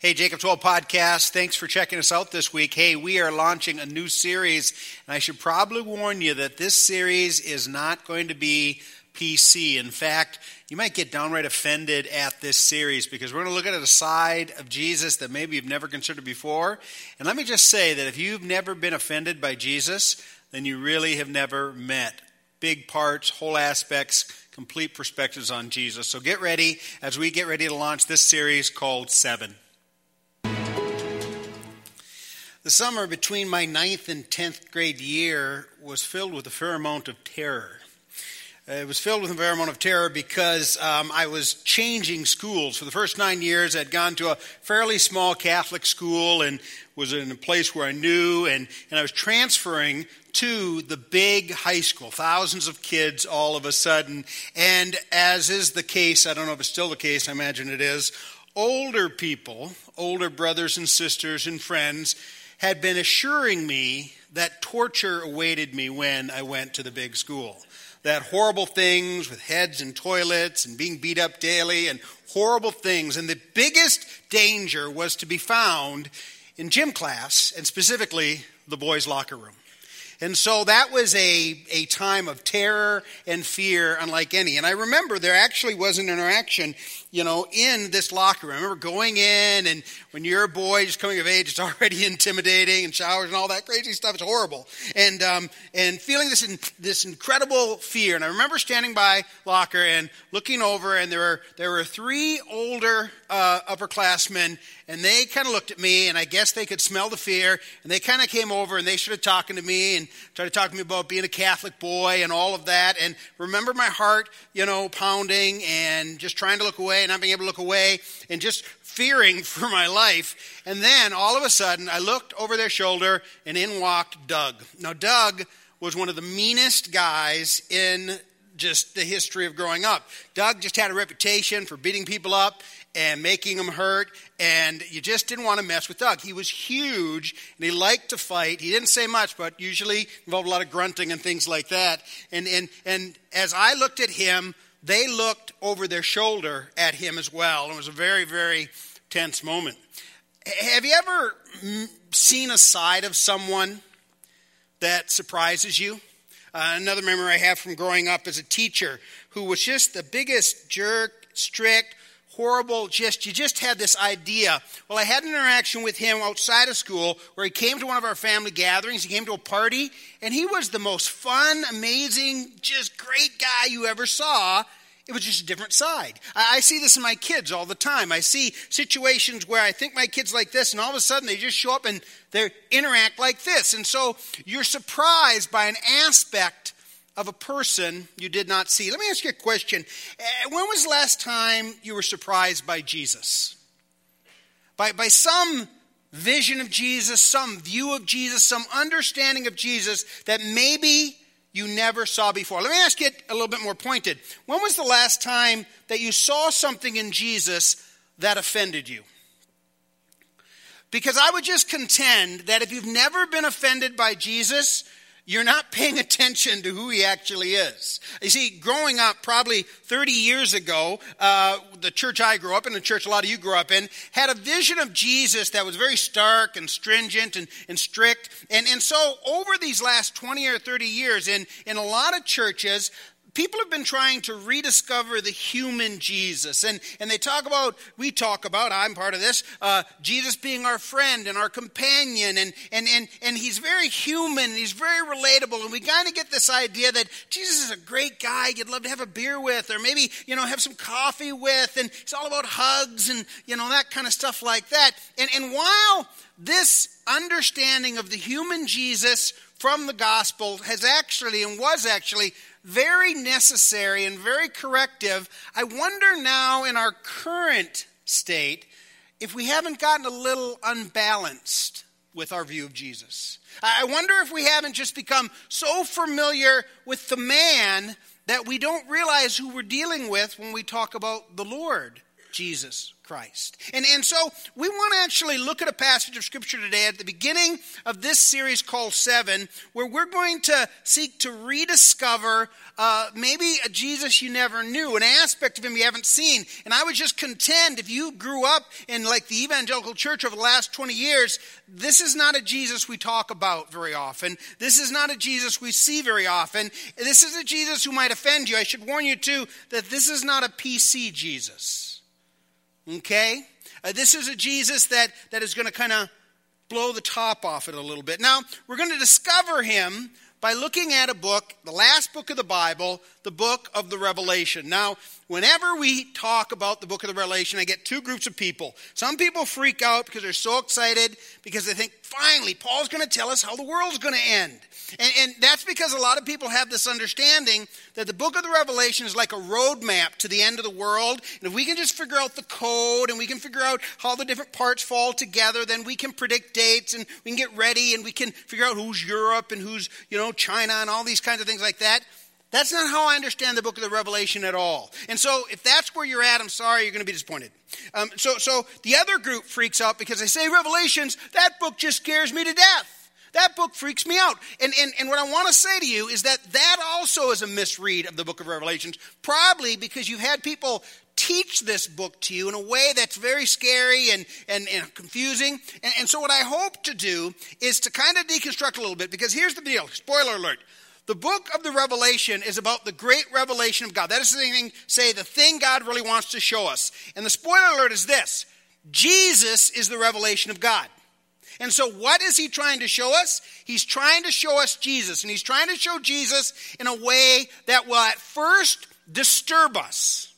Hey, Jacob 12 Podcast, thanks for checking us out this week. Hey, we are launching a new series, and I should probably warn you that this series is not going to be PC. In fact, you might get downright offended at this series because we're going to look at a side of Jesus that maybe you've never considered before. And let me just say that if you've never been offended by Jesus, then you really have never met big parts, whole aspects, complete perspectives on Jesus. So get ready as we get ready to launch this series called Seven. The summer between my ninth and tenth grade year was filled with a fair amount of terror. It was filled with a fair amount of terror because um, I was changing schools. For the first nine years, I'd gone to a fairly small Catholic school and was in a place where I knew, and, and I was transferring to the big high school, thousands of kids all of a sudden. And as is the case, I don't know if it's still the case, I imagine it is, older people, older brothers and sisters and friends, had been assuring me that torture awaited me when I went to the big school. That horrible things with heads and toilets and being beat up daily and horrible things. And the biggest danger was to be found in gym class and specifically the boys' locker room. And so that was a, a time of terror and fear unlike any. And I remember there actually was an interaction, you know, in this locker room. I remember going in, and when you're a boy just coming of age, it's already intimidating and showers and all that crazy stuff. It's horrible. And, um, and feeling this, in, this incredible fear. And I remember standing by locker and looking over, and there were, there were three older uh, upperclassmen and they kind of looked at me, and I guess they could smell the fear, and they kind of came over and they started talking to me and started talking to me about being a Catholic boy and all of that. And remember my heart, you know, pounding and just trying to look away and not being able to look away and just fearing for my life. And then all of a sudden, I looked over their shoulder, and in walked Doug. Now, Doug was one of the meanest guys in just the history of growing up. Doug just had a reputation for beating people up and making them hurt, and you just didn't want to mess with Doug. He was huge, and he liked to fight. He didn't say much, but usually involved a lot of grunting and things like that. And, and, and as I looked at him, they looked over their shoulder at him as well. It was a very, very tense moment. Have you ever seen a side of someone that surprises you? Uh, another memory I have from growing up as a teacher who was just the biggest jerk, strict, horrible, just, you just had this idea. Well, I had an interaction with him outside of school where he came to one of our family gatherings. He came to a party, and he was the most fun, amazing, just great guy you ever saw. It was just a different side. I, I see this in my kids all the time. I see situations where I think my kids like this, and all of a sudden they just show up and they interact like this. And so you're surprised by an aspect of a person you did not see. Let me ask you a question. Uh, when was the last time you were surprised by Jesus? By, by some vision of Jesus, some view of Jesus, some understanding of Jesus that maybe you never saw before. Let me ask it a little bit more pointed. When was the last time that you saw something in Jesus that offended you? Because I would just contend that if you've never been offended by Jesus, you're not paying attention to who he actually is. You see, growing up probably 30 years ago, uh, the church I grew up in, the church a lot of you grew up in, had a vision of Jesus that was very stark and stringent and, and strict. And, and so over these last 20 or 30 years, in, in a lot of churches, people have been trying to rediscover the human Jesus. And, and they talk about, we talk about, I'm part of this, uh, Jesus being our friend and our companion. And, and, and, and he's very human and he's very relatable. And we kind of get this idea that Jesus is a great guy you'd love to have a beer with or maybe, you know, have some coffee with. And it's all about hugs and, you know, that kind of stuff like that. And, and while this understanding of the human Jesus from the gospel has actually and was actually very necessary and very corrective. I wonder now in our current state if we haven't gotten a little unbalanced with our view of Jesus. I wonder if we haven't just become so familiar with the man that we don't realize who we're dealing with when we talk about the Lord. Jesus Christ. And, and so we want to actually look at a passage of Scripture today at the beginning of this series called Seven, where we're going to seek to rediscover uh, maybe a Jesus you never knew, an aspect of him you haven't seen. And I would just contend if you grew up in like the evangelical church over the last 20 years, this is not a Jesus we talk about very often. This is not a Jesus we see very often. This is a Jesus who might offend you. I should warn you too that this is not a PC Jesus. Okay? Uh, this is a Jesus that, that is going to kind of blow the top off it a little bit. Now, we're going to discover him by looking at a book, the last book of the Bible, the book of the Revelation. Now, whenever we talk about the book of the Revelation, I get two groups of people. Some people freak out because they're so excited because they think, finally, Paul's going to tell us how the world's going to end. And, and, that's because a lot of people have this understanding that the book of the Revelation is like a roadmap to the end of the world. And if we can just figure out the code and we can figure out how the different parts fall together, then we can predict dates and we can get ready and we can figure out who's Europe and who's, you know, China and all these kinds of things like that. That's not how I understand the book of the Revelation at all. And so, if that's where you're at, I'm sorry, you're going to be disappointed. Um, so, so the other group freaks out because they say Revelations, that book just scares me to death. That book freaks me out. And, and, and what I want to say to you is that that also is a misread of the book of Revelations, probably because you've had people teach this book to you in a way that's very scary and, and, and confusing. And, and so, what I hope to do is to kind of deconstruct a little bit because here's the deal spoiler alert. The book of the Revelation is about the great revelation of God. That is the thing, say, the thing God really wants to show us. And the spoiler alert is this Jesus is the revelation of God. And so, what is he trying to show us? He's trying to show us Jesus. And he's trying to show Jesus in a way that will at first disturb us.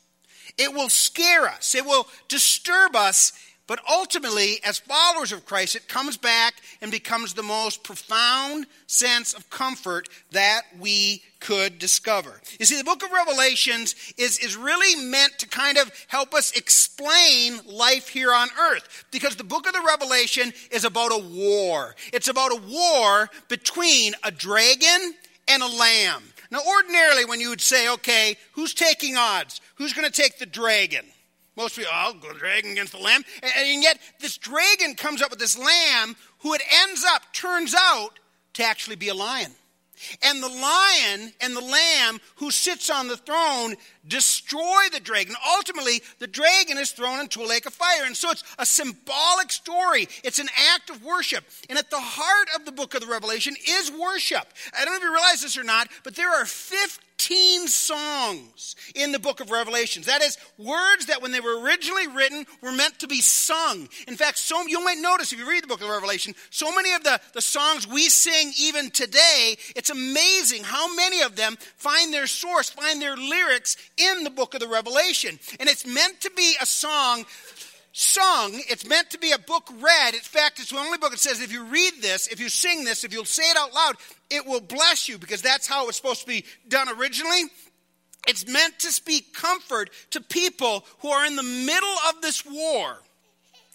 It will scare us. It will disturb us but ultimately, as followers of Christ, it comes back and becomes the most profound sense of comfort that we could discover. You see, the book of Revelations is, is really meant to kind of help us explain life here on earth. Because the book of the Revelation is about a war. It's about a war between a dragon and a lamb. Now, ordinarily, when you would say, okay, who's taking odds? Who's going to take the dragon? Most people, oh, go dragon against the lamb. And, and yet, this dragon comes up with this lamb who it ends up, turns out, to actually be a lion. And the lion and the lamb who sits on the throne destroy the dragon. Ultimately, the dragon is thrown into a lake of fire. And so it's a symbolic story. It's an act of worship. And at the heart of the book of the Revelation is worship. I don't know if you realize this or not, but there are 50 15 songs in the book of Revelations. That is, words that when they were originally written were meant to be sung. In fact, so you might notice if you read the book of Revelation, so many of the, the songs we sing even today, it's amazing how many of them find their source, find their lyrics in the book of the Revelation. And it's meant to be a song sung. It's meant to be a book read. In fact, it's the only book that says if you read this, if you sing this, if you'll say it out loud, it will bless you because that's how it was supposed to be done originally. It's meant to speak comfort to people who are in the middle of this war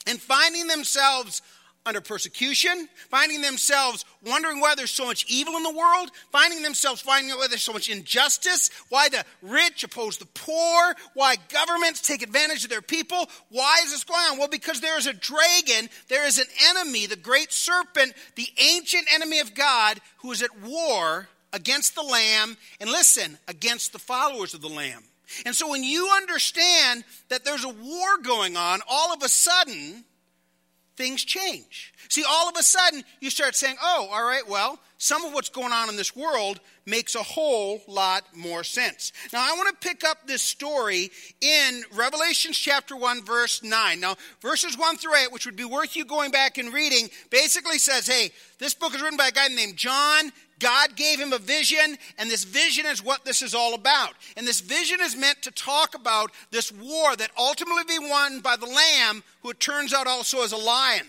and finding themselves under persecution, finding themselves wondering why there's so much evil in the world, finding themselves finding out why there's so much injustice, why the rich oppose the poor, why governments take advantage of their people. Why is this going on? Well, because there is a dragon, there is an enemy, the great serpent, the ancient enemy of God, who is at war against the Lamb, and listen, against the followers of the Lamb. And so when you understand that there's a war going on, all of a sudden, things change. See, all of a sudden, you start saying, oh, all right, well, some of what's going on in this world makes a whole lot more sense. Now, I want to pick up this story in Revelations chapter 1, verse 9. Now, verses 1 through 8, which would be worth you going back and reading, basically says, hey, this book is written by a guy named John. God gave him a vision, and this vision is what this is all about. And this vision is meant to talk about this war that ultimately be won by the Lamb, who it turns out also is a lion.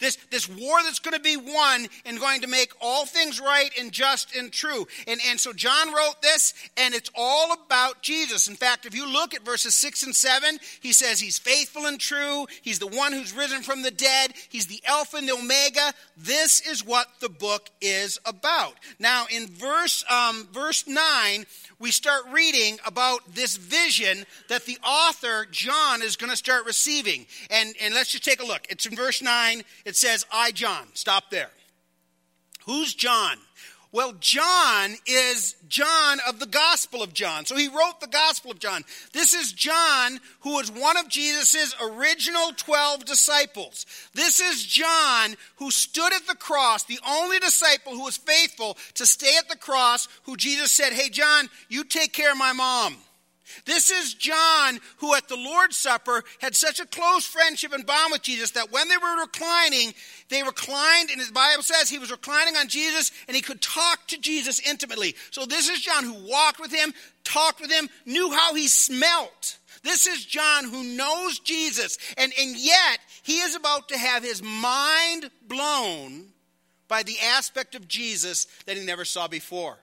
This, this war that's going to be won and going to make all things right and just and true. And, and so John wrote this, and it's all about Jesus. In fact, if you look at verses 6 and 7, he says he's faithful and true. He's the one who's risen from the dead. He's the Alpha and the Omega. This is what the book is about. Now, in verse, um, verse 9, we start reading about this vision that the author, John, is going to start receiving. And, and let's just take a look. It's in verse 9. It says, I, John. Stop there. Who's John? Well, John is John of the Gospel of John. So he wrote the Gospel of John. This is John, who was one of Jesus' original 12 disciples. This is John, who stood at the cross, the only disciple who was faithful to stay at the cross, who Jesus said, Hey, John, you take care of my mom. This is John, who at the Lord's Supper had such a close friendship and bond with Jesus that when they were reclining, they reclined, and his Bible says he was reclining on Jesus and he could talk to Jesus intimately. So this is John who walked with him, talked with him, knew how he smelt. This is John who knows Jesus, and, and yet he is about to have his mind blown by the aspect of Jesus that he never saw before.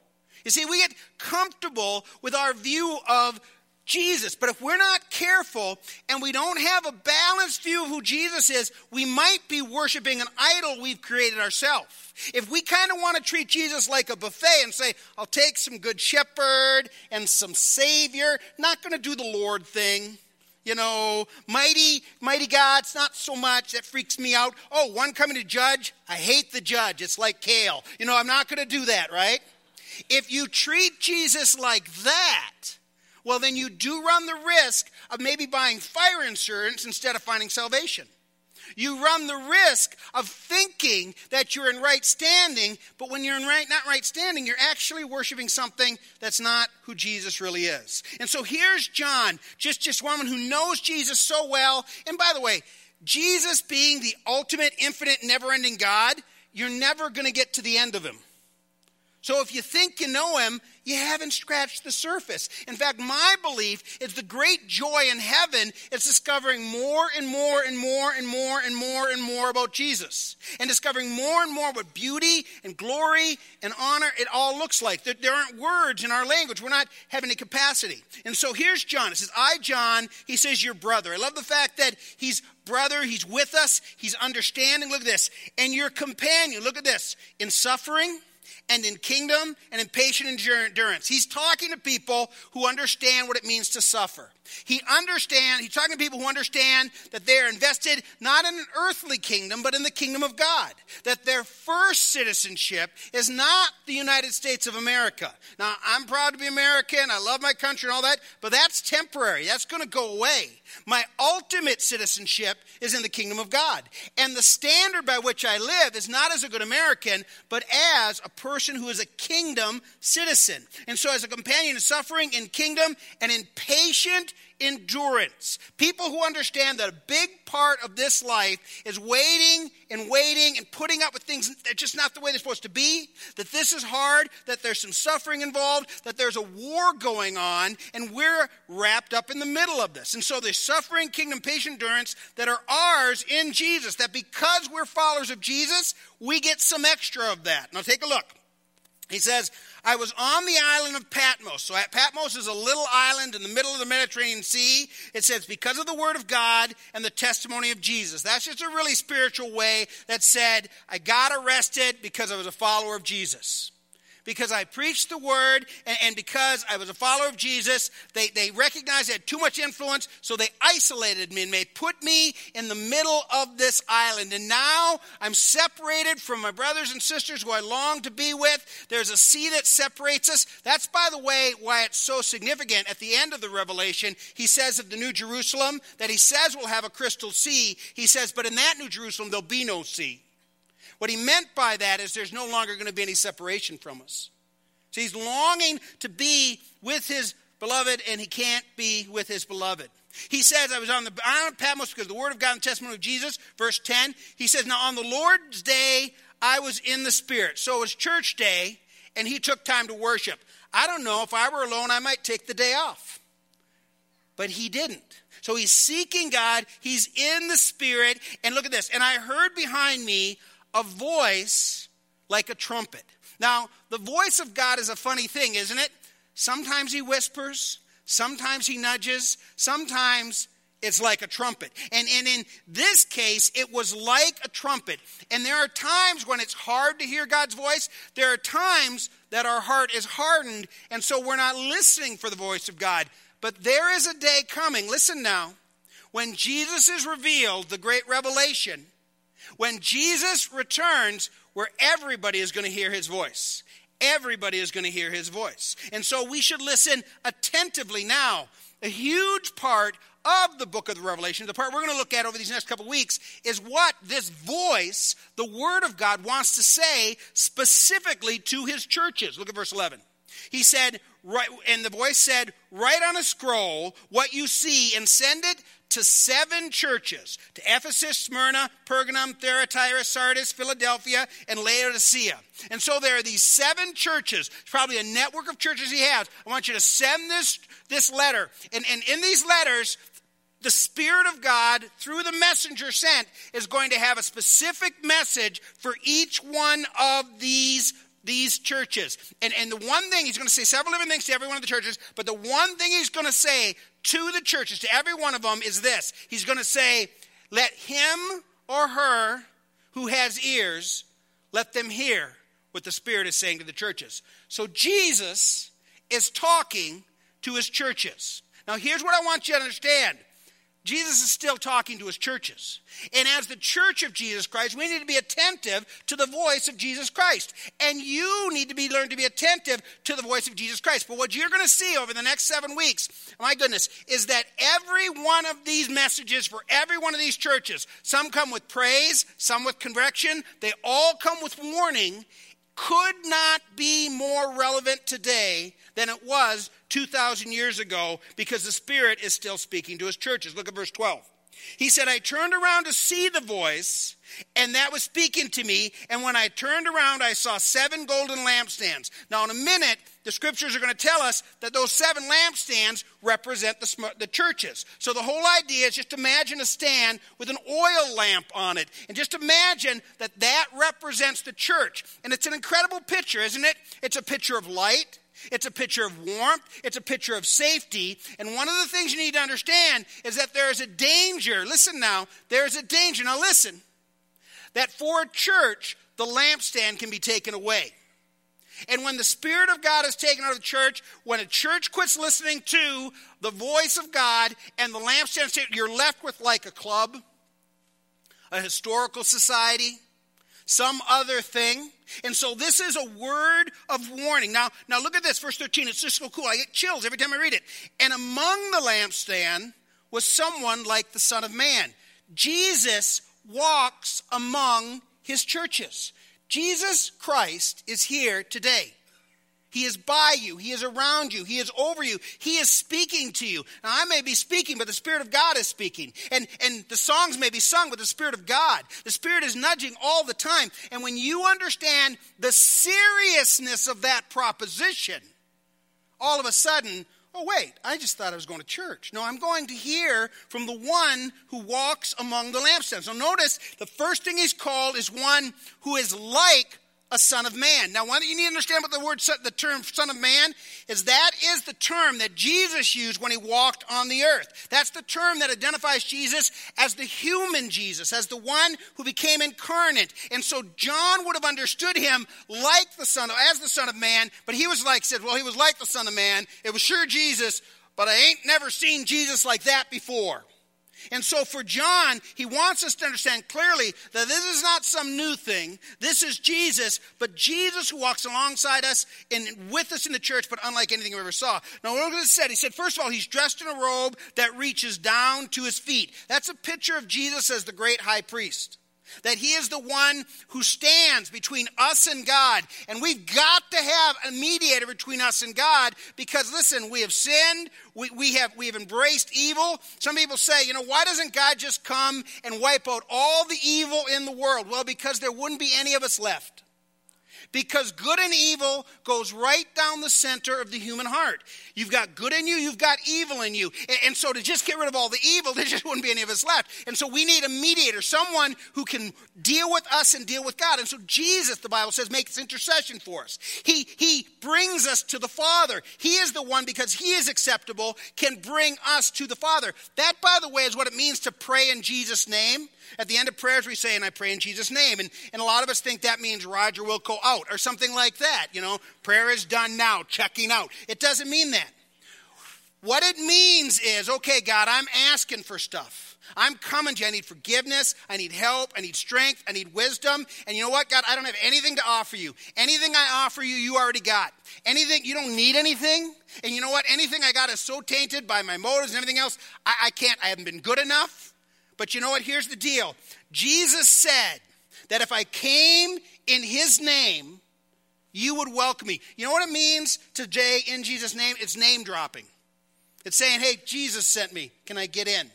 You see, we get comfortable with our view of Jesus. But if we're not careful and we don't have a balanced view of who Jesus is, we might be worshiping an idol we've created ourselves. If we kind of want to treat Jesus like a buffet and say, I'll take some good shepherd and some savior, not going to do the Lord thing. You know, mighty, mighty God, it's not so much. That freaks me out. Oh, one coming to judge? I hate the judge. It's like kale. You know, I'm not going to do that, right? If you treat Jesus like that, well, then you do run the risk of maybe buying fire insurance instead of finding salvation. You run the risk of thinking that you're in right standing, but when you're in right, not right standing, you're actually worshiping something that's not who Jesus really is. And so here's John, just, just one who knows Jesus so well. And by the way, Jesus being the ultimate, infinite, never ending God, you're never going to get to the end of him. So if you think you know him, you haven't scratched the surface. In fact, my belief is the great joy in heaven is discovering more and more and more and more and more and more about Jesus. And discovering more and more what beauty and glory and honor it all looks like. There, aren't words in our language. We're not having any capacity. And so here's John. It says, I, John, he says, your brother. I love the fact that he's brother, he's with us, he's understanding. Look at this. And your companion, look at this. In suffering, and in kingdom and in patient endurance. He's talking to people who understand what it means to suffer. He understand, he's talking to people who understand that they are invested not in an earthly kingdom, but in the kingdom of God. That their first citizenship is not the United States of America. Now, I'm proud to be American, I love my country and all that, but that's temporary. That's going to go away. My ultimate citizenship is in the kingdom of God. And the standard by which I live is not as a good American, but as a person who is a kingdom citizen. And so, as a companion in suffering in kingdom and in patient endurance. People who understand that a big part of this life is waiting and waiting and putting up with things that are just not the way they're supposed to be, that this is hard, that there's some suffering involved, that there's a war going on, and we're wrapped up in the middle of this. And so there's suffering, kingdom, patient endurance that are ours in Jesus, that because we're followers of Jesus, we get some extra of that. Now take a look. He says, I was on the island of Patmos. So Patmos is a little island in the middle of the Mediterranean Sea. It says, because of the word of God and the testimony of Jesus. That's just a really spiritual way that said, I got arrested because I was a follower of Jesus because I preached the word and, and, because I was a follower of Jesus, they, they recognized I had too much influence, so they isolated me and they put me in the middle of this island. And now I'm separated from my brothers and sisters who I long to be with. There's a sea that separates us. That's, by the way, why it's so significant. At the end of the Revelation, he says of the New Jerusalem that he says will have a crystal sea. He says, but in that New Jerusalem, there'll be no sea. What he meant by that is there's no longer going to be any separation from us. So he's longing to be with his beloved, and he can't be with his beloved. He says, I was on the island of Patmos because the word of God and the testimony of Jesus. Verse 10, he says, Now on the Lord's day, I was in the Spirit. So it was church day, and he took time to worship. I don't know, if I were alone, I might take the day off. But he didn't. So he's seeking God, he's in the Spirit. And look at this. And I heard behind me a voice like a trumpet. Now, the voice of God is a funny thing, isn't it? Sometimes he whispers, sometimes he nudges, sometimes it's like a trumpet. And, and in this case, it was like a trumpet. And there are times when it's hard to hear God's voice. There are times that our heart is hardened, and so we're not listening for the voice of God. But there is a day coming, listen now, when Jesus is revealed, the great revelation, when Jesus returns, where everybody is going to hear his voice. Everybody is going to hear his voice. And so we should listen attentively now. A huge part of the book of the Revelation, the part we're going to look at over these next couple weeks, is what this voice, the Word of God, wants to say specifically to his churches. Look at verse 11. He said, right, and the voice said, Write on a scroll what you see and send it to seven churches to Ephesus, Smyrna, Pergamum, Thyatira, Sardis, Philadelphia, and Laodicea. And so there are these seven churches, It's probably a network of churches he has. I want you to send this, this letter. And, and in these letters, the Spirit of God, through the messenger sent, is going to have a specific message for each one of these, these churches. And, and the one thing, he's going to say several different things to every one of the churches, but the one thing he's going to say to the churches, to every one of them, is this He's going to say, Let him or her who has ears, let them hear what the Spirit is saying to the churches. So Jesus is talking to his churches. Now, here's what I want you to understand Jesus is still talking to his churches. And as the church of Jesus Christ, we need to be attentive to the voice of Jesus Christ. And you need to be learned to be attentive to the voice of Jesus Christ. But what you're going to see over the next seven weeks, my goodness, is that every one of these messages for every one of these churches, some come with praise, some with correction, they all come with warning, could not be more relevant today than it was 2,000 years ago because the Spirit is still speaking to his churches. Look at verse 12. He said, I turned around to see the voice, and that was speaking to me. And when I turned around, I saw seven golden lampstands. Now, in a minute, the scriptures are going to tell us that those seven lampstands represent the, the churches. So the whole idea is just imagine a stand with an oil lamp on it. And just imagine that that represents the church. And it's an incredible picture, isn't it? It's a picture of light. It's a picture of warmth. It's a picture of safety. And one of the things you need to understand is that there is a danger. Listen now, there is a danger. Now, listen, that for a church, the lampstand can be taken away. And when the Spirit of God is taken out of the church, when a church quits listening to the voice of God and the lampstand, you're left with like a club, a historical society, some other thing. And so this is a word of warning. Now, now look at this, verse 13. It's just so cool. I get chills every time I read it. And among the lampstand was someone like the Son of Man. Jesus walks among his churches. Jesus Christ is here today. He is by you. He is around you. He is over you. He is speaking to you. Now, I may be speaking, but the Spirit of God is speaking. And, and the songs may be sung with the Spirit of God. The Spirit is nudging all the time. And when you understand the seriousness of that proposition, all of a sudden, oh, wait, I just thought I was going to church. No, I'm going to hear from the one who walks among the lampstands. So notice the first thing he's called is one who is like a son of man. Now, one you need to understand what the word, the term son of man is that is the term that Jesus used when he walked on the earth. That's the term that identifies Jesus as the human Jesus, as the one who became incarnate. And so John would have understood him like the son of, as the son of man, but he was like, said, well, he was like the son of man. It was sure Jesus, but I ain't never seen Jesus like that before. And so for John, he wants us to understand clearly that this is not some new thing. This is Jesus, but Jesus who walks alongside us and with us in the church, but unlike anything we ever saw. Now, look what it said. He said, first of all, he's dressed in a robe that reaches down to his feet. That's a picture of Jesus as the great high priest that he is the one who stands between us and God. And we've got to have a mediator between us and God because, listen, we have sinned, we, we, have, we have embraced evil. Some people say, you know, why doesn't God just come and wipe out all the evil in the world? Well, because there wouldn't be any of us left. Because good and evil goes right down the center of the human heart. You've got good in you, you've got evil in you. And so to just get rid of all the evil, there just wouldn't be any of us left. And so we need a mediator, someone who can deal with us and deal with God. And so Jesus, the Bible says, makes intercession for us. He, he brings us to the Father. He is the one, because he is acceptable, can bring us to the Father. That, by the way, is what it means to pray in Jesus' name. At the end of prayers, we say, and I pray in Jesus' name. And, and a lot of us think that means Roger will go out or something like that. You know, prayer is done now, checking out. It doesn't mean that. What it means is, okay, God, I'm asking for stuff. I'm coming to you. I need forgiveness. I need help. I need strength. I need wisdom. And you know what, God? I don't have anything to offer you. Anything I offer you, you already got. Anything, you don't need anything. And you know what? Anything I got is so tainted by my motives and everything else, I, I can't. I haven't been good enough. But you know what? Here's the deal Jesus said that if I came in his name, you would welcome me. You know what it means to Jay in Jesus' name? It's name dropping. It's saying, hey, Jesus sent me. Can I get in?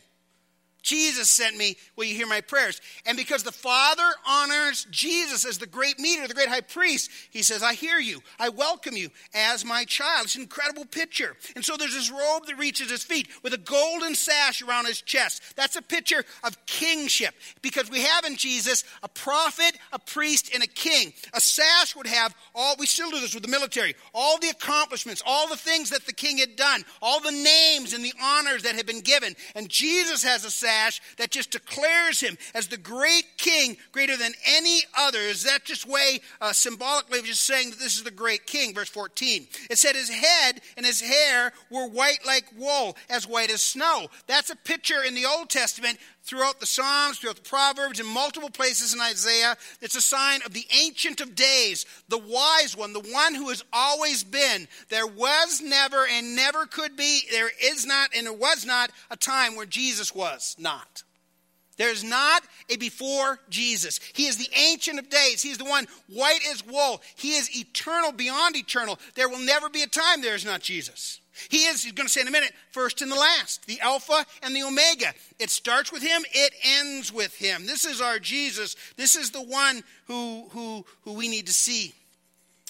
Jesus sent me, will you hear my prayers? And because the Father honors Jesus as the great mediator, the great high priest, he says, I hear you. I welcome you as my child. It's an incredible picture. And so there's this robe that reaches his feet with a golden sash around his chest. That's a picture of kingship because we have in Jesus a prophet, a priest, and a king. A sash would have all, we still do this with the military, all the accomplishments, all the things that the king had done, all the names and the honors that had been given. And Jesus has a sash that just declares him as the great king, greater than any other. Is that just way uh, symbolically of just saying that this is the great king? Verse 14. It said his head and his hair were white like wool, as white as snow. That's a picture in the Old Testament throughout the Psalms, throughout the Proverbs, in multiple places in Isaiah. It's a sign of the Ancient of Days, the wise one, the one who has always been. There was never and never could be, there is not and there was not a time where Jesus was not. There's not a before Jesus. He is the Ancient of Days. He is the one white as wool. He is eternal beyond eternal. There will never be a time there is not Jesus. He is, he's going to say in a minute, first and the last, the Alpha and the Omega. It starts with him, it ends with him. This is our Jesus. This is the one who, who, who we need to see.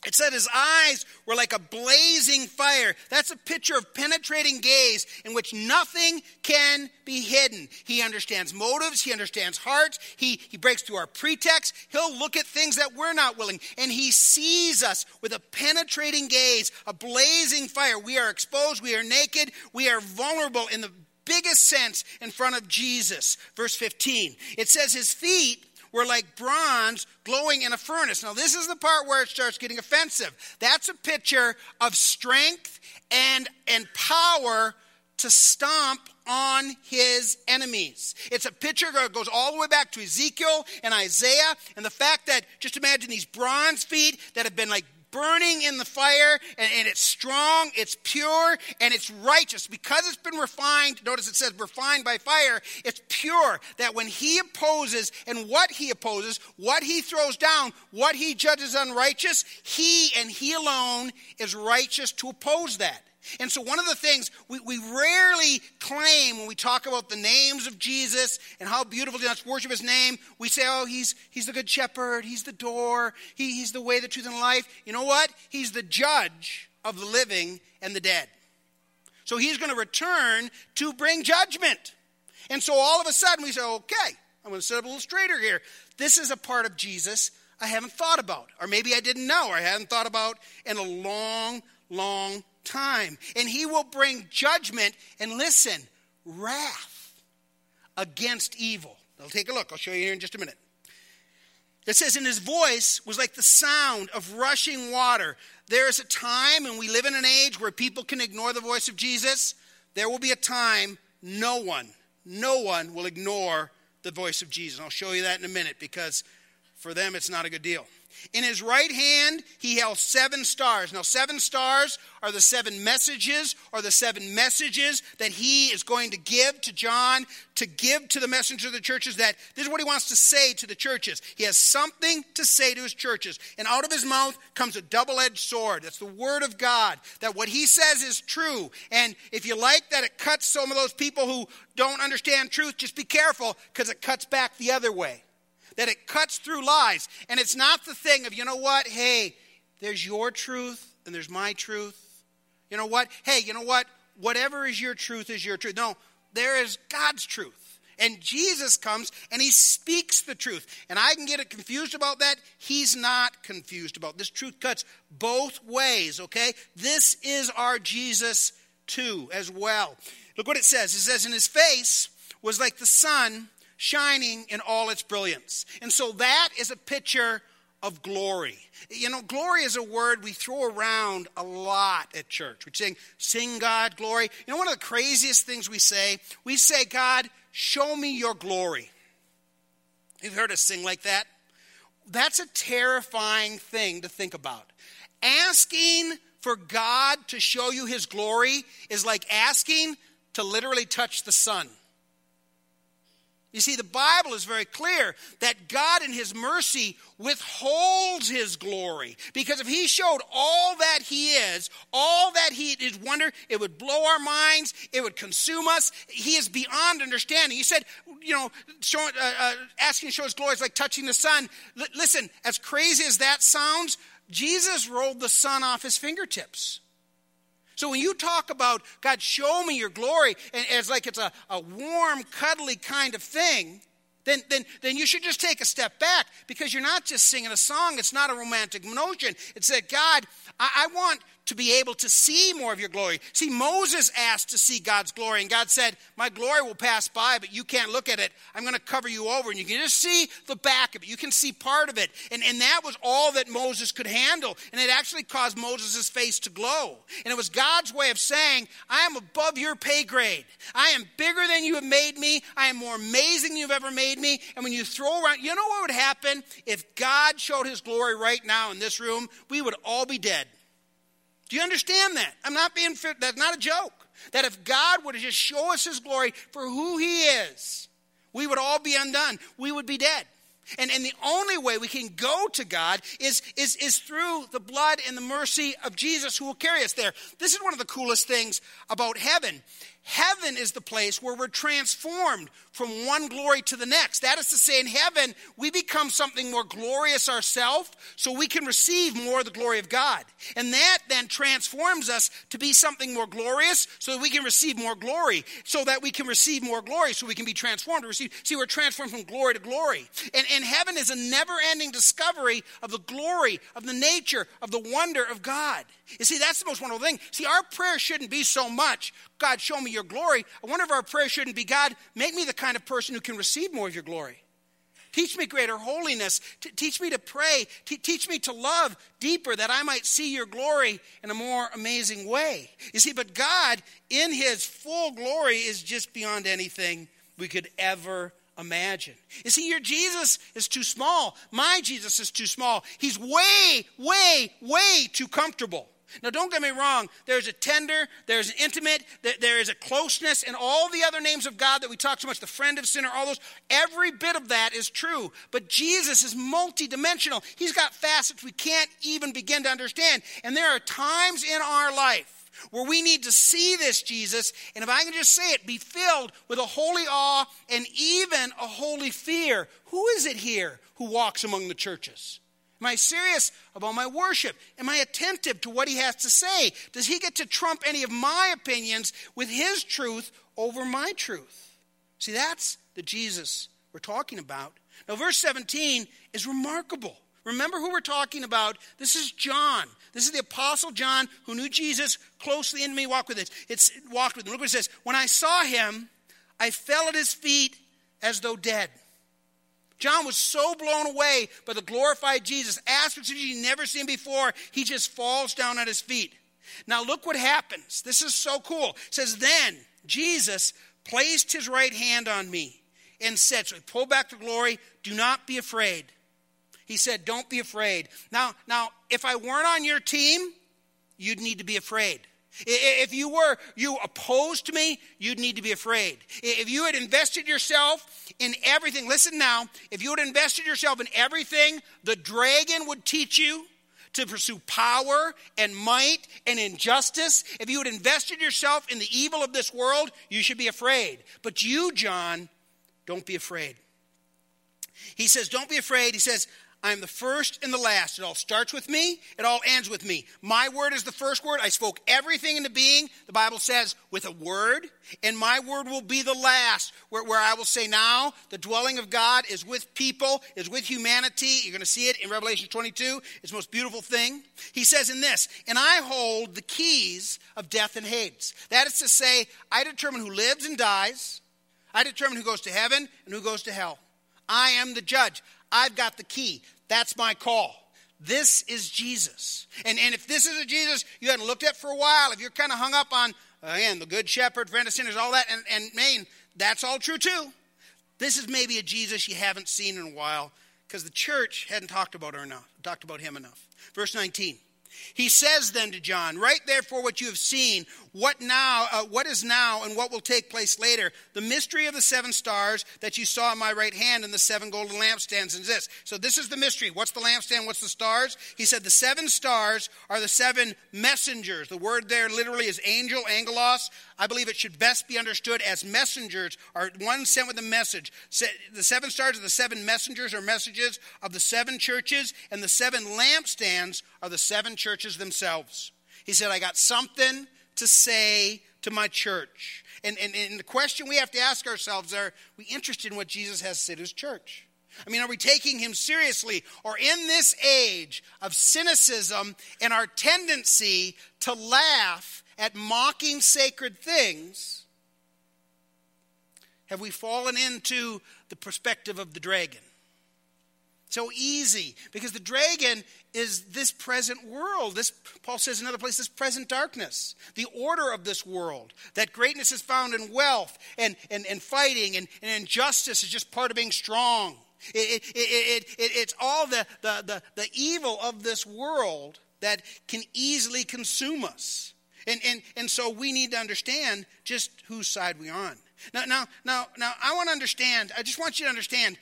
It said his eyes were like a blazing fire. That's a picture of penetrating gaze in which nothing can be hidden. He understands motives, he understands hearts, he, he breaks through our pretext. He'll look at things that we're not willing, and he sees us with a penetrating gaze, a blazing fire. We are exposed, we are naked, we are vulnerable in the biggest sense in front of Jesus. Verse 15. It says his feet were like bronze glowing in a furnace. Now, this is the part where it starts getting offensive. That's a picture of strength and, and power to stomp on his enemies. It's a picture that goes all the way back to Ezekiel and Isaiah, and the fact that just imagine these bronze feet that have been like burning in the fire, and, and, it's strong, it's pure, and it's righteous. Because it's been refined, notice it says refined by fire, it's pure. That when he opposes and what he opposes, what he throws down, what he judges unrighteous, he and he alone is righteous to oppose that. And so, one of the things we, we rarely claim when we talk about the names of Jesus and how beautiful to worship his name, we say, oh, he's, he's the good shepherd, he's the door, he, he's the way, the truth, and life. You know what? He's the judge of the living and the dead. So, he's going to return to bring judgment. And so, all of a sudden, we say, okay, I'm going to sit up a little straighter here. This is a part of Jesus I haven't thought about, or maybe I didn't know, or I hadn't thought about in a long, long time. And he will bring judgment and listen, wrath against evil. I'll take a look. I'll show you here in just a minute. It says, and his voice was like the sound of rushing water. There is a time, and we live in an age where people can ignore the voice of Jesus. There will be a time no one, no one will ignore the voice of Jesus. I'll show you that in a minute because for them it's not a good deal. In his right hand, he held seven stars. Now, seven stars are the seven messages, or the seven messages that he is going to give to John, to give to the messenger of the churches. That this is what he wants to say to the churches. He has something to say to his churches. And out of his mouth comes a double edged sword. That's the word of God. That what he says is true. And if you like that it cuts some of those people who don't understand truth, just be careful because it cuts back the other way. That it cuts through lies. And it's not the thing of, you know what? Hey, there's your truth and there's my truth. You know what? Hey, you know what? Whatever is your truth is your truth. No, there is God's truth. And Jesus comes and he speaks the truth. And I can get it confused about that. He's not confused about this truth cuts both ways, okay? This is our Jesus too as well. Look what it says. It says in his face was like the sun shining in all its brilliance. And so that is a picture of glory. You know, glory is a word we throw around a lot at church. We're saying, sing God, glory. You know, one of the craziest things we say, we say, God, show me your glory. You've heard us sing like that? That's a terrifying thing to think about. Asking for God to show you his glory is like asking to literally touch the sun. You see, the Bible is very clear that God, in His mercy, withholds His glory. Because if He showed all that He is, all that He is wonder, it would blow our minds, it would consume us. He is beyond understanding. He said, you know, showing, uh, uh, asking to show His glory is like touching the sun. L- listen, as crazy as that sounds, Jesus rolled the sun off His fingertips. So when you talk about, God, show me your glory, and it's like it's a, a warm, cuddly kind of thing, then, then, then you should just take a step back because you're not just singing a song. It's not a romantic notion. It's that, God, I, I want to be able to see more of your glory. See, Moses asked to see God's glory, and God said, My glory will pass by, but you can't look at it. I'm going to cover you over, and you can just see the back of it. You can see part of it. And, and that was all that Moses could handle. And it actually caused Moses' face to glow. And it was God's way of saying, I am above your pay grade. I am bigger than you have made me. I am more amazing than you've ever made me. And when you throw around, you know what would happen? If God showed his glory right now in this room, we would all be dead. Do you understand that? I'm not being, that's not a joke. That if God would just show us his glory for who he is, we would all be undone. We would be dead. And, and the only way we can go to God is, is, is through the blood and the mercy of Jesus who will carry us there. This is one of the coolest things about heaven. Heaven is the place where we're transformed from one glory to the next. That is to say, in heaven, we become something more glorious ourselves so we can receive more of the glory of God. And that then transforms us to be something more glorious so that we can receive more glory, so that we can receive more glory, so we can be transformed to receive. See, we're transformed from glory to glory. And, and heaven is a never ending discovery of the glory, of the nature, of the wonder of God. You see, that's the most wonderful thing. See, our prayer shouldn't be so much, God, show me your glory. I wonder if our prayer shouldn't be, God, make me the kind of person who can receive more of your glory. Teach me greater holiness. T- teach me to pray. T- teach me to love deeper that I might see your glory in a more amazing way. You see, but God, in his full glory, is just beyond anything we could ever imagine. You see, your Jesus is too small. My Jesus is too small. He's way, way, way too comfortable. Now, don't get me wrong. There's a tender, there's an intimate, there is a closeness, and all the other names of God that we talk so much, the friend of sinner, all those, every bit of that is true. But Jesus is multidimensional. He's got facets we can't even begin to understand. And there are times in our life where we need to see this Jesus, and if I can just say it, be filled with a holy awe and even a holy fear. Who is it here who walks among the churches? Am I serious about my worship? Am I attentive to what he has to say? Does he get to trump any of my opinions with his truth over my truth? See, that's the Jesus we're talking about. Now, verse 17 is remarkable. Remember who we're talking about. This is John. This is the Apostle John who knew Jesus closely and me walked with it. It's walked with him. Look what it says. When I saw him, I fell at his feet as though dead. John was so blown away by the glorified Jesus, aspects of Jesus he'd never seen before, he just falls down at his feet. Now look what happens. This is so cool. It says, Then Jesus placed his right hand on me and said, So he pulled back the glory, do not be afraid. He said, Don't be afraid. Now, now, if I weren't on your team, you'd need to be afraid. If you were you opposed to me, you'd need to be afraid. If you had invested yourself in everything, listen now, if you had invested yourself in everything the dragon would teach you to pursue power and might and injustice, if you had invested yourself in the evil of this world, you should be afraid. But you, John, don't be afraid. He says, Don't be afraid. He says, I am the first and the last. It all starts with me, it all ends with me. My word is the first word. I spoke everything into being, the Bible says, with a word, and my word will be the last, where, where I will say, Now the dwelling of God is with people, is with humanity. You're going to see it in Revelation 22. It's the most beautiful thing. He says in this, And I hold the keys of death and Hades. That is to say, I determine who lives and dies, I determine who goes to heaven and who goes to hell. I am the judge. I've got the key. That's my call. This is Jesus. And, and if this is a Jesus you hadn't looked at for a while, if you're kind of hung up on, oh, again, the good shepherd, friend of sinners, all that, and, and Maine, that's all true too. This is maybe a Jesus you haven't seen in a while because the church hadn't talked about her enough, talked about him enough. Verse 19. He says then to John, Write therefore what you have seen, what now, uh, what is now, and what will take place later. The mystery of the seven stars that you saw in my right hand and the seven golden lampstands is this. So this is the mystery. What's the lampstand? What's the stars? He said the seven stars are the seven messengers. The word there literally is angel, angelos. I believe it should best be understood as messengers, or one sent with a message. The seven stars are the seven messengers or messages of the seven churches, and the seven lampstands are the seven churches themselves. He said, I got something to say to my church. And, and, and the question we have to ask ourselves are we interested in what Jesus has said to his church? I mean, are we taking him seriously? Or in this age of cynicism and our tendency to laugh at mocking sacred things, have we fallen into the perspective of the dragon? So easy, because the dragon is this present world. This Paul says in another place, this present darkness, the order of this world. That greatness is found in wealth and, and, and fighting, and, and injustice is just part of being strong. It, it, it, it, it's all the, the, the, the evil of this world that can easily consume us. And, and, and so we need to understand just whose side we're on. Now, now, now, now, I want to understand, I just want you to understand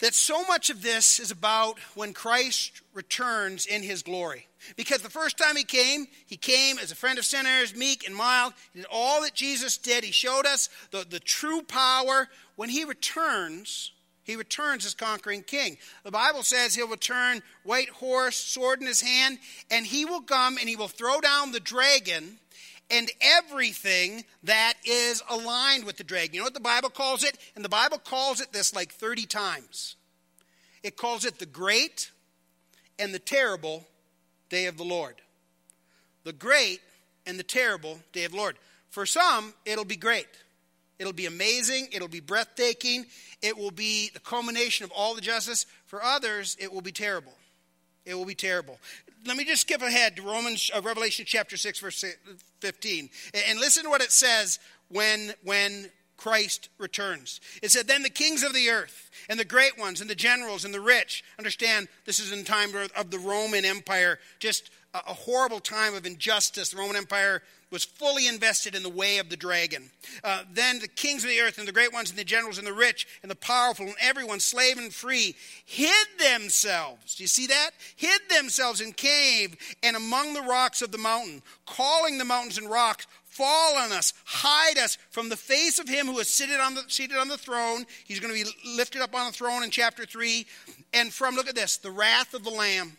that so much of this is about when Christ returns in his glory. Because the first time he came, he came as a friend of sinners, meek and mild. He did all that Jesus did. He showed us the, the true power. When he returns, he returns as conquering king. The Bible says he'll return, white horse, sword in his hand, and he will come and he will throw down the dragon and everything that is aligned with the dragon. You know what the Bible calls it? And the Bible calls it this like 30 times. It calls it the great and the terrible day of the Lord. The great and the terrible day of the Lord. For some, it'll be great. It'll be amazing. It'll be breathtaking. It will be the culmination of all the justice. For others, it will be terrible. It will be terrible let me just skip ahead to Romans, uh, Revelation chapter 6, verse 15. And listen to what it says when, when Christ returns. It said, Then the kings of the earth, and the great ones, and the generals, and the rich, understand this is in time of the Roman Empire, just a horrible time of injustice. The Roman Empire was fully invested in the way of the dragon. Uh, then the kings of the earth and the great ones and the generals and the rich and the powerful and everyone, slave and free, hid themselves. Do you see that? Hid themselves in cave and among the rocks of the mountain, calling the mountains and rocks, fall on us, hide us from the face of him who is seated on the, seated on the throne. He's going to be lifted up on the throne in chapter 3. And from, look at this, the wrath of the Lamb.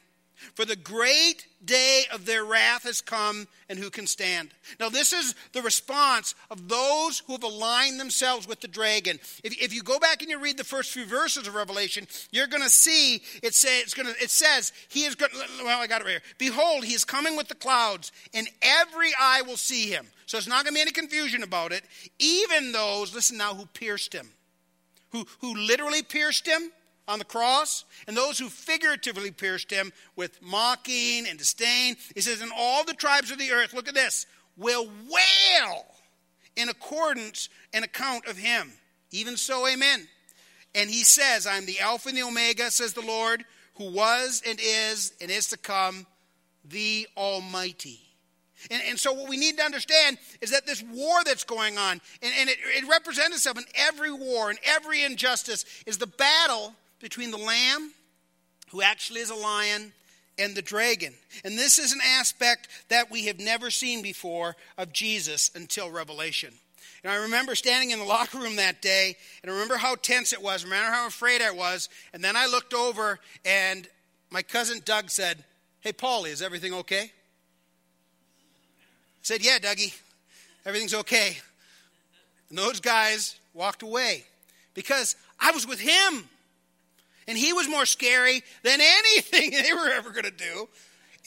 For the great day of their wrath has come, and who can stand? Now, this is the response of those who have aligned themselves with the dragon. If, if you go back and you read the first few verses of Revelation, you're going to see it, say, it's gonna, it says, He is going well, I got it right here. Behold, He is coming with the clouds, and every eye will see Him. So it's not going to be any confusion about it. Even those, listen now, who pierced Him, who, who literally pierced Him on the cross, and those who figuratively pierced him with mocking and disdain. He says, And all the tribes of the earth, look at this, will wail in accordance and account of him. Even so, amen. And he says, I'm the Alpha and the Omega, says the Lord, who was and is and is to come, the Almighty. And, and, so, what we need to understand is that this war that's going on, and, and it, it represents itself in every war and every injustice, is the battle between the lamb, who actually is a lion, and the dragon. And this is an aspect that we have never seen before of Jesus until Revelation. And I remember standing in the locker room that day, and I remember how tense it was, remember how afraid I was. And then I looked over, and my cousin Doug said, Hey, Paulie, is everything okay? I said, Yeah, Dougie, everything's okay. And those guys walked away because I was with him. And he was more scary than anything they were ever going to do.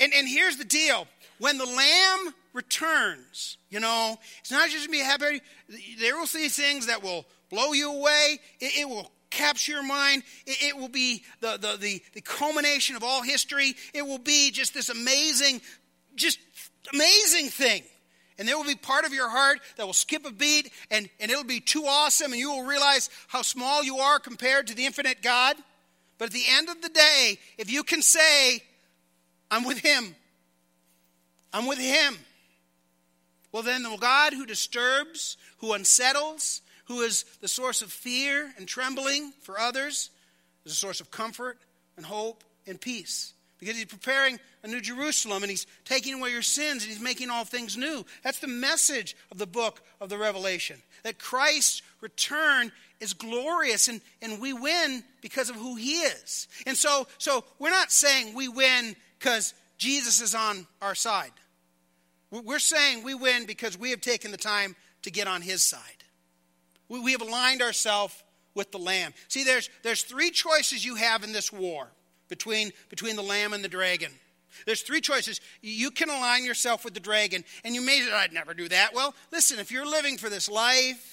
And, and here's the deal when the lamb returns, you know, it's not just going to be happy. There will see things that will blow you away, it, it will capture your mind. It, it will be the, the, the, the culmination of all history. It will be just this amazing, just amazing thing. And there will be part of your heart that will skip a beat and, and it'll be too awesome and you will realize how small you are compared to the infinite God. But at the end of the day, if you can say, I'm with Him, I'm with Him, well, then the God who disturbs, who unsettles, who is the source of fear and trembling for others, is a source of comfort and hope and peace. Because he's preparing a new Jerusalem and he's taking away your sins and he's making all things new. That's the message of the book of the Revelation. That Christ's return is glorious and, and we win because of who he is. And so, so we're not saying we win because Jesus is on our side. We're saying we win because we have taken the time to get on his side. We, we have aligned ourselves with the Lamb. See, there's, there's three choices you have in this war between, between the Lamb and the dragon. There's three choices. You can align yourself with the dragon, and you may say, I'd never do that. Well, listen, if you're living for this life,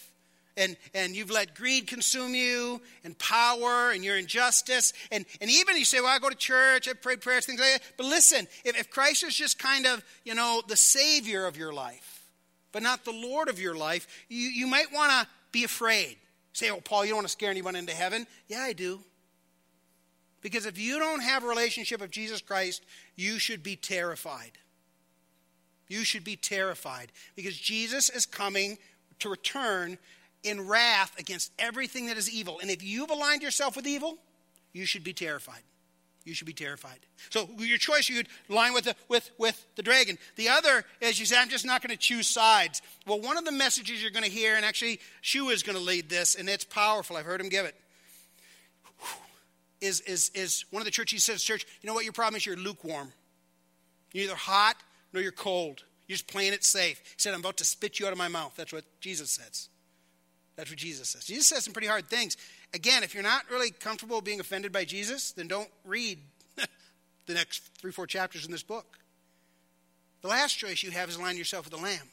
and, and you've let greed consume you, and power, and your injustice. And, and even you say, Well, I go to church, I pray prayers, things like that. But listen, if, if Christ is just kind of, you know, the Savior of your life, but not the Lord of your life, you, you might want to be afraid. Say, Oh, Paul, you don't want to scare anyone into heaven. Yeah, I do. Because if you don't have a relationship with Jesus Christ, you should be terrified. You should be terrified because Jesus is coming to return in wrath against everything that is evil. And if you've aligned yourself with evil, you should be terrified. You should be terrified. So your choice, you could line with the, with, with the dragon. The other is you say, I'm just not going to choose sides. Well, one of the messages you're going to hear, and actually Shua is going to lead this, and it's powerful. I've heard him give it. Is, is, is one of the churches says, church, you know what your problem is? You're lukewarm. You're either hot nor you're cold. You're just playing it safe. He said, I'm about to spit you out of my mouth. That's what Jesus says. That's what Jesus says. Jesus says some pretty hard things. Again, if you're not really comfortable being offended by Jesus, then don't read the next three, four chapters in this book. The last choice you have is align yourself with the Lamb.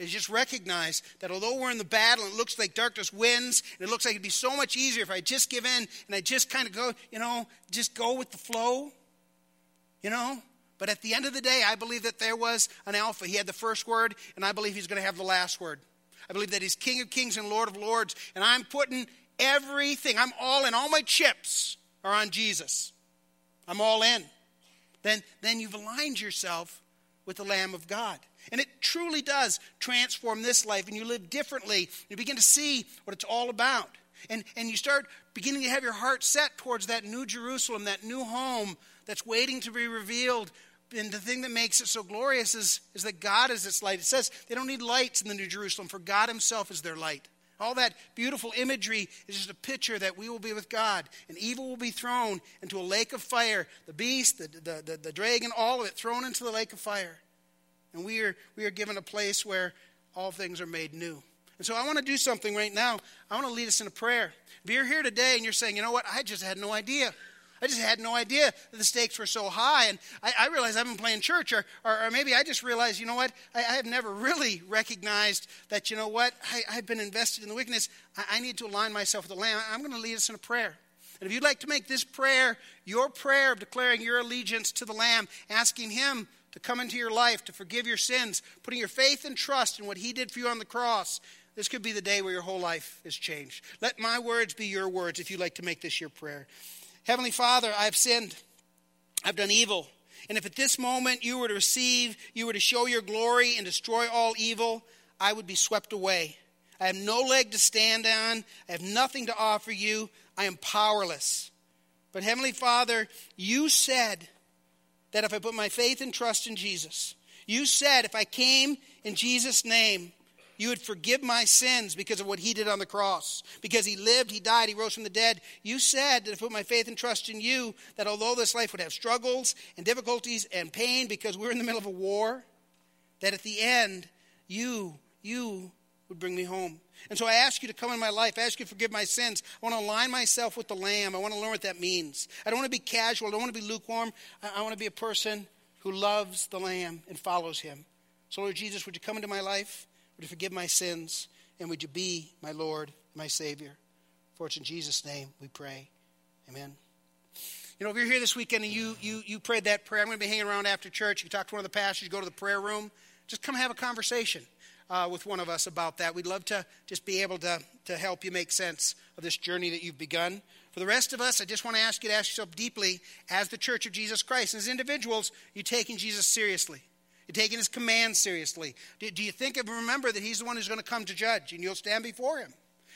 Is just recognize that although we're in the battle and it looks like darkness wins, and it looks like it'd be so much easier if I just give in and I just kind of go, you know, just go with the flow, you know. But at the end of the day, I believe that there was an Alpha. He had the first word, and I believe he's going to have the last word. I believe that He's King of Kings and Lord of Lords. And I'm putting everything, I'm all in. All my chips are on Jesus. I'm all in. Then, then you've aligned yourself with the Lamb of God. And it truly does transform this life, and you live differently. You begin to see what it's all about. And, and you start beginning to have your heart set towards that new Jerusalem, that new home that's waiting to be revealed and the thing that makes it so glorious is, is that God is its light. It says they don't need lights in the New Jerusalem, for God Himself is their light. All that beautiful imagery is just a picture that we will be with God, and evil will be thrown into a lake of fire. The beast, the, the, the, the dragon, all of it thrown into the lake of fire. And we are, we are given a place where all things are made new. And so I want to do something right now. I want to lead us in a prayer. If you're here today and you're saying, you know what, I just had no idea. I just had no idea that the stakes were so high. And I, I realized I've been playing church, or, or, or, maybe I just realized, you know what? I, I, have never really recognized that, you know what? I, have been invested in the wickedness. I, I need to align myself with the Lamb. I'm going to lead us in a prayer. And if you'd like to make this prayer your prayer of declaring your allegiance to the Lamb, asking Him to come into your life, to forgive your sins, putting your faith and trust in what He did for you on the cross, this could be the day where your whole life is changed. Let my words be your words if you'd like to make this your prayer. Heavenly Father, I've sinned. I've done evil. And if at this moment you were to receive, you were to show your glory and destroy all evil, I would be swept away. I have no leg to stand on. I have nothing to offer you. I am powerless. But Heavenly Father, you said that if I put my faith and trust in Jesus, you said if I came in Jesus' name, you would forgive my sins because of what he did on the cross. Because he lived, he died, he rose from the dead. You said that if I put my faith and trust in you, that although this life would have struggles and difficulties and pain because we're in the middle of a war, that at the end, you, you would bring me home. And so I ask you to come in my life. I ask you to forgive my sins. I want to align myself with the Lamb. I want to learn what that means. I don't want to be casual. I don't want to be lukewarm. I, want to be a person who loves the Lamb and follows him. So, Lord Jesus, would you come into my life? Would you forgive my sins? And would you be my Lord, my Savior? For it's in Jesus' name we pray. Amen. You know, if you're here this weekend and you, you, you prayed that prayer, I'm going to be hanging around after church. You talk to one of the pastors, go to the prayer room. Just come have a conversation uh, with one of us about that. We'd love to just be able to, to help you make sense of this journey that you've begun. For the rest of us, I just want to ask you to ask yourself deeply, as the church of Jesus Christ, as individuals, are you taking Jesus seriously? You're taking his commands seriously. Do, do you think of remember that he's the one who's going to come to judge and you'll stand before him?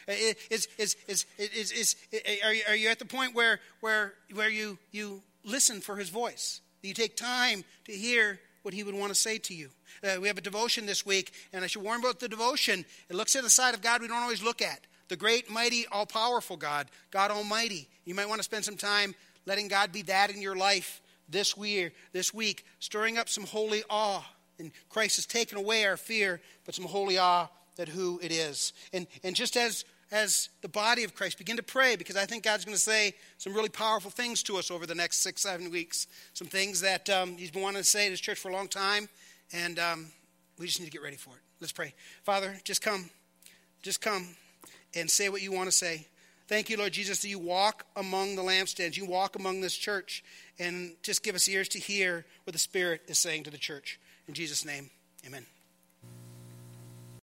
Is, is, is, is, is, are, you, are you at the point where, where, where you, you listen for his voice? Do you take time to hear what he would want to say to you. Uh, we have a devotion this week, and I should warn about the devotion. It looks at the side of God we don't always look at the great, mighty, all powerful God, God Almighty. You might want to spend some time letting God be that in your life this week, this week, stirring up some holy awe. And Christ has taken away our fear, but some holy awe at who it is. And, and just as as the body of Christ, begin to pray because I think God's going to say some really powerful things to us over the next six, seven weeks. Some things that um, He's been wanting to say to His church for a long time, and um, we just need to get ready for it. Let's pray. Father, just come. Just come and say what you want to say. Thank you, Lord Jesus, that you walk among the lampstands. You walk among this church and just give us ears to hear what the Spirit is saying to the church. In Jesus' name, amen.